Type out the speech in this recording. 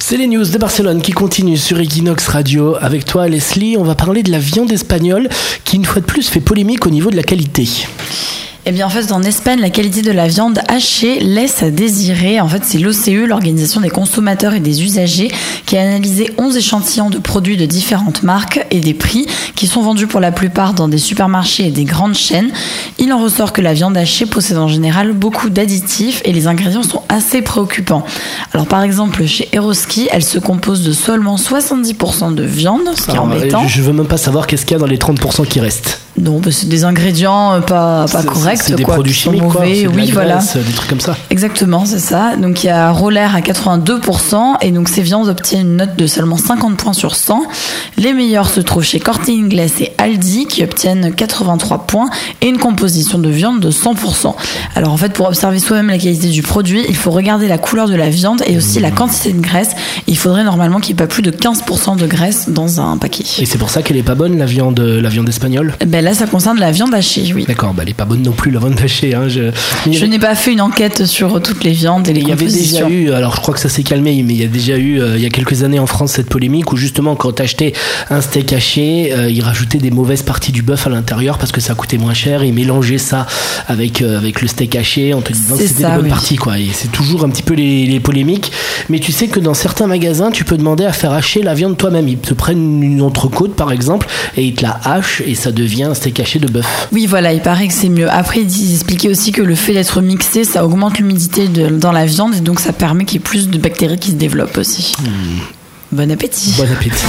C'est les news de Barcelone qui continuent sur Equinox Radio. Avec toi, Leslie, on va parler de la viande espagnole qui, une fois de plus, fait polémique au niveau de la qualité. Eh bien, en fait, en Espagne, la qualité de la viande hachée laisse à désirer. En fait, c'est l'OCE, l'Organisation des consommateurs et des usagers, qui a analysé 11 échantillons de produits de différentes marques et des prix qui sont vendus pour la plupart dans des supermarchés et des grandes chaînes. Il en ressort que la viande hachée possède en général beaucoup d'additifs et les ingrédients sont assez préoccupants. Alors, par exemple, chez Eroski, elle se compose de seulement 70% de viande, ce qui est embêtant. Je veux même pas savoir qu'est-ce qu'il y a dans les 30% qui restent. Non, bah, c'est des ingrédients euh, pas, pas corrects. C'est des quoi, produits chimiques, quoi. de la Oui, voilà. graisse, des trucs comme ça. Exactement, c'est ça. Donc il y a Roller à 82% et donc ces viandes obtiennent une note de seulement 50 points sur 100. Les meilleurs se trouvent chez Corte Inglés et Aldi qui obtiennent 83 points et une composition de viande de 100%. Alors en fait, pour observer soi-même la qualité du produit, il faut regarder la couleur de la viande et aussi la quantité de graisse. Il faudrait normalement qu'il n'y ait pas plus de 15% de graisse dans un paquet. Et c'est pour ça qu'elle est pas bonne, la viande, la viande espagnole? Ben là, ça concerne la viande hachée, oui. D'accord, bah elle est pas bonne non plus, la viande hachée. Hein. Je, Je n'ai pas fait une enquête sur toutes les viandes et les Il y avait déjà eu, alors je crois que ça s'est calmé, mais il y a déjà eu, euh, il y a quelques années en France, cette polémique où justement quand t'achetais un steak haché, euh, ils rajoutaient des mauvaises parties du bœuf à l'intérieur parce que ça coûtait moins cher, ils mélangeaient ça avec, euh, avec le steak haché en te disant que C'est c'était ça, des bonnes oui. parties, quoi. Et c'est toujours un petit peu les, les polémiques. Mais tu sais que dans certains magasins, tu peux demander à faire hacher la viande toi-même. Ils te prennent une entrecôte par exemple et ils te la hachent et ça devient un steak haché de bœuf. Oui, voilà, il paraît que c'est mieux. Après, ils expliquaient aussi que le fait d'être mixé, ça augmente l'humidité dans la viande et donc ça permet qu'il y ait plus de bactéries qui se développent aussi. Bon appétit. Bon appétit.